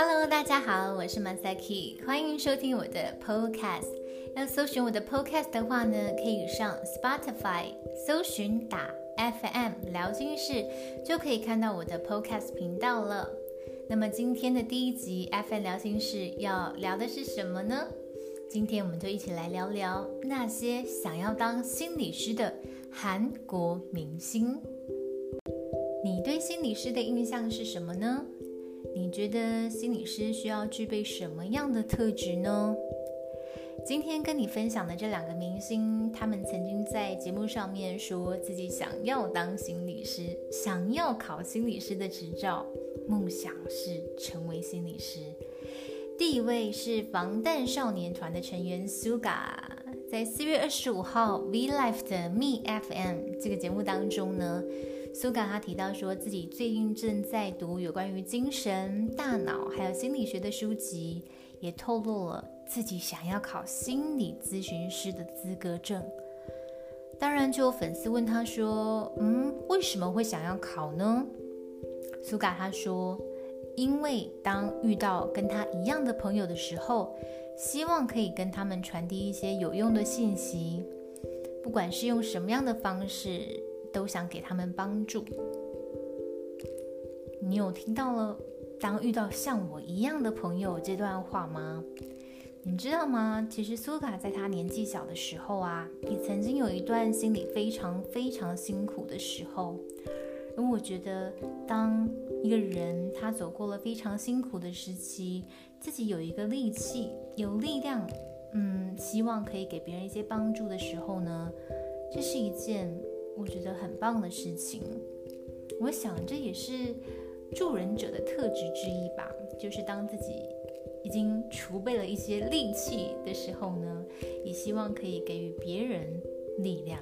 Hello，大家好，我是 Masaki，欢迎收听我的 Podcast。要搜寻我的 Podcast 的话呢，可以上 Spotify 搜寻打 FM 聊心事，就可以看到我的 Podcast 频道了。那么今天的第一集 FM 聊心事要聊的是什么呢？今天我们就一起来聊聊那些想要当心理师的韩国明星。你对心理师的印象是什么呢？你觉得心理师需要具备什么样的特质呢？今天跟你分享的这两个明星，他们曾经在节目上面说自己想要当心理师，想要考心理师的执照，梦想是成为心理师。第一位是防弹少年团的成员 Suga，在四月二十五号 V Life 的 Me FM 这个节目当中呢。苏嘎他提到说自己最近正在读有关于精神、大脑还有心理学的书籍，也透露了自己想要考心理咨询师的资格证。当然，就有粉丝问他说：“嗯，为什么会想要考呢？”苏嘎他说：“因为当遇到跟他一样的朋友的时候，希望可以跟他们传递一些有用的信息，不管是用什么样的方式。”都想给他们帮助。你有听到了“当遇到像我一样的朋友”这段话吗？你知道吗？其实苏卡在他年纪小的时候啊，也曾经有一段心里非常非常辛苦的时候。因为我觉得，当一个人他走过了非常辛苦的时期，自己有一个力气、有力量，嗯，希望可以给别人一些帮助的时候呢，这是一件。我觉得很棒的事情，我想这也是助人者的特质之一吧。就是当自己已经储备了一些力气的时候呢，也希望可以给予别人力量。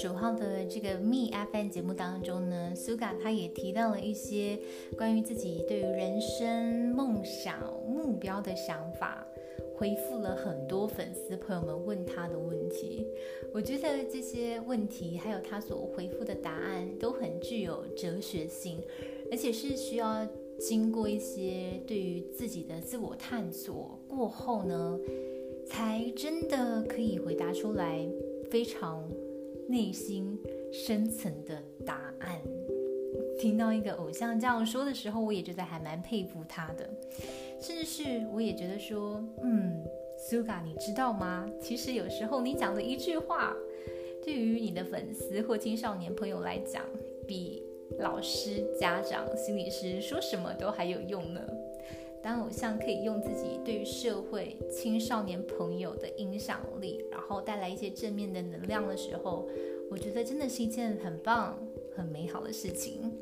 十五号的这个 Me FM 节目当中呢，Suga 他也提到了一些关于自己对于人生梦想目标的想法。回复了很多粉丝朋友们问他的问题，我觉得这些问题还有他所回复的答案都很具有哲学性，而且是需要经过一些对于自己的自我探索过后呢，才真的可以回答出来非常内心深层的答案。听到一个偶像这样说的时候，我也觉得还蛮佩服他的。甚至是我也觉得说，嗯，Suga，你知道吗？其实有时候你讲的一句话，对于你的粉丝或青少年朋友来讲，比老师、家长、心理师说什么都还有用呢。当偶像可以用自己对于社会青少年朋友的影响力，然后带来一些正面的能量的时候，我觉得真的是一件很棒、很美好的事情。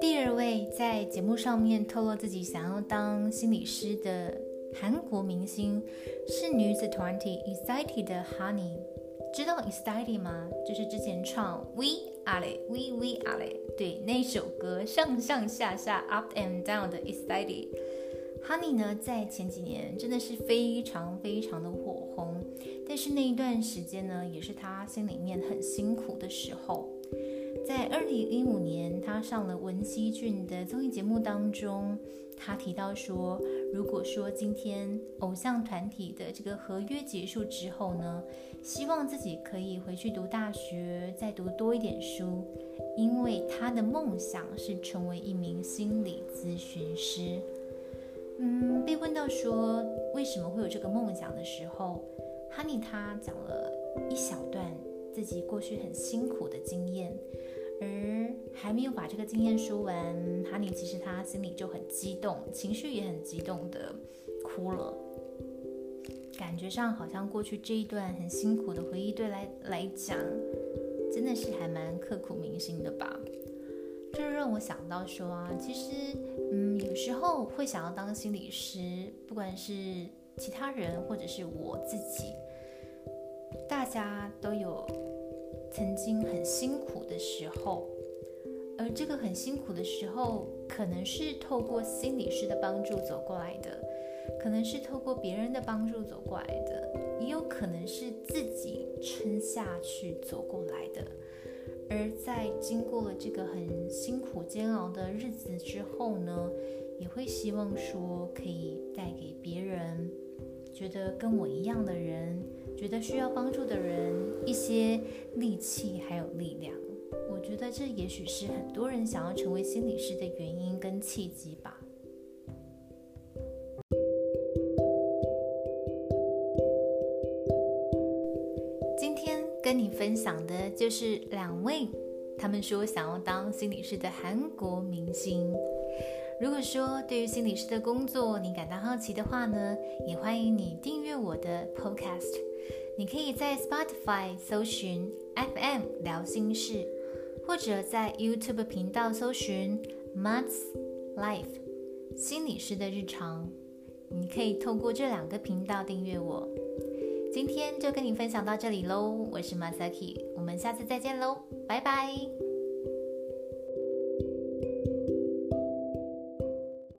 第二位在节目上面透露自己想要当心理师的韩国明星是女子团体 Excited 的 Honey，知道 Excited 吗？就是之前唱 We Are We We Are 对那首歌上上下下 Up and Down 的 Excited。Honey 呢，在前几年真的是非常非常的火红，但是那一段时间呢，也是他心里面很辛苦的时候。在二零一五年，他上了文熙俊的综艺节目当中，他提到说，如果说今天偶像团体的这个合约结束之后呢，希望自己可以回去读大学，再读多一点书，因为他的梦想是成为一名心理咨询师。嗯，被问到说为什么会有这个梦想的时候，Honey 他讲了一小段自己过去很辛苦的经验。而还没有把这个经验说完，哈尼其实他心里就很激动，情绪也很激动的哭了，感觉上好像过去这一段很辛苦的回忆对来来讲，真的是还蛮刻骨铭心的吧。这让我想到说啊，其实嗯，有时候会想要当心理师，不管是其他人或者是我自己，大家都有。曾经很辛苦的时候，而这个很辛苦的时候，可能是透过心理师的帮助走过来的。可能是透过别人的帮助走过来的，也有可能是自己撑下去走过来的。而在经过了这个很辛苦煎熬的日子之后呢，也会希望说可以带给别人，觉得跟我一样的人，觉得需要帮助的人一些力气还有力量。我觉得这也许是很多人想要成为心理师的原因跟契机吧。今天跟你分享的就是两位，他们说想要当心理师的韩国明星。如果说对于心理师的工作你感到好奇的话呢，也欢迎你订阅我的 Podcast。你可以在 Spotify 搜寻 FM 聊心事，或者在 YouTube 频道搜寻 Matt's Life 心理师的日常。你可以透过这两个频道订阅我。今天就跟你分享到这里喽，我是 Masaki，我们下次再见喽，拜拜。